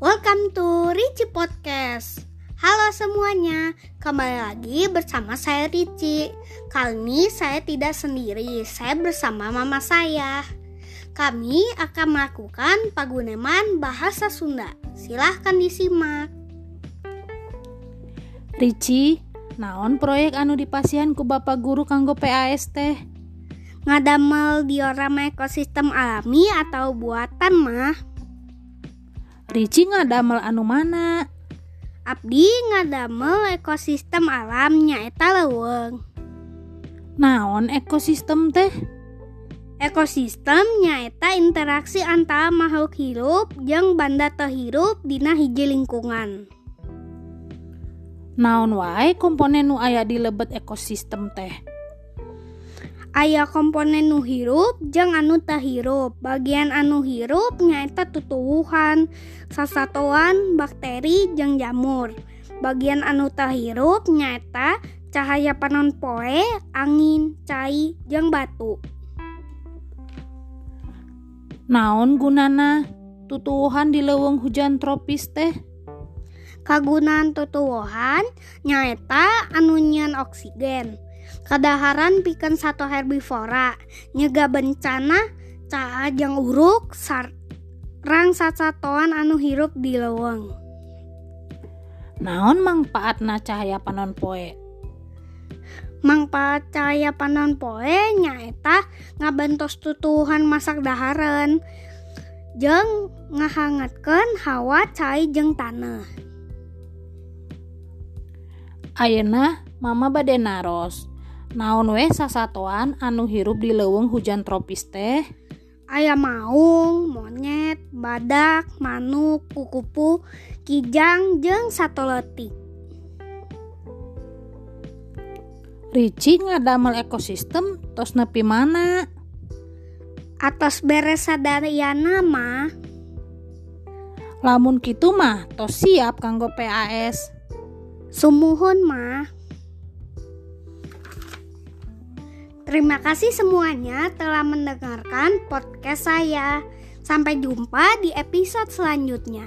Welcome to Ricci Podcast. Halo semuanya, kembali lagi bersama saya Ricci. Kali ini saya tidak sendiri, saya bersama mama saya. Kami akan melakukan paguneman bahasa Sunda. Silahkan disimak. Ricci, naon proyek anu dipasihan ku Bapak Guru kanggo PAS teh? Ngadamel diorama ekosistem alami atau buatan mah Ricci ngadamel anu mana? Abdi ngadamel ekosistem alamnya eta leuweung. naon ekosistem teh? Ekosistem nyaeta interaksi antara makhluk hirup jeung banda terhirup Dina hiji lingkungan. Naon wae komponen nu aya di lebet ekosistem teh? Ayah komponen nu hirup jeung anu tahirup bagian anu hirup nyaeta tutuwuhan sasatoan bakteri jeung jamur. Bagian anu tahirup nyaeta cahaya panon poe angin cai jeung batu. Naon gunana tutuwuhan di leuweung hujan tropis teh? Kagunaan tutuwuhan nyaeta anu nyieun oksigen. kedaharan pikan satu herbivora nyega bencana caa caajang uruk sar rang sasatoan anu hirup di leweng. Naon manfaatna cahaya panon poe? Mangpaat cahaya panon poe nyaeta ngabentos tutuhan masak daharan jeng ngahangatkan hawa cai jeng tanah. Ayeuna Mama bade naros. Naon we sasatoan anu hirup di leuweung hujan tropis teh? Aya maung, monyet, badak, manuk, kukupu, kijang, jeung satoleutik. Ricci ngadamel ekosistem tos nepi mana? Atos beres sadayana mah Lamun kitu mah tos siap kanggo PAS. sumuhun mah. Terima kasih semuanya telah mendengarkan podcast saya. Sampai jumpa di episode selanjutnya.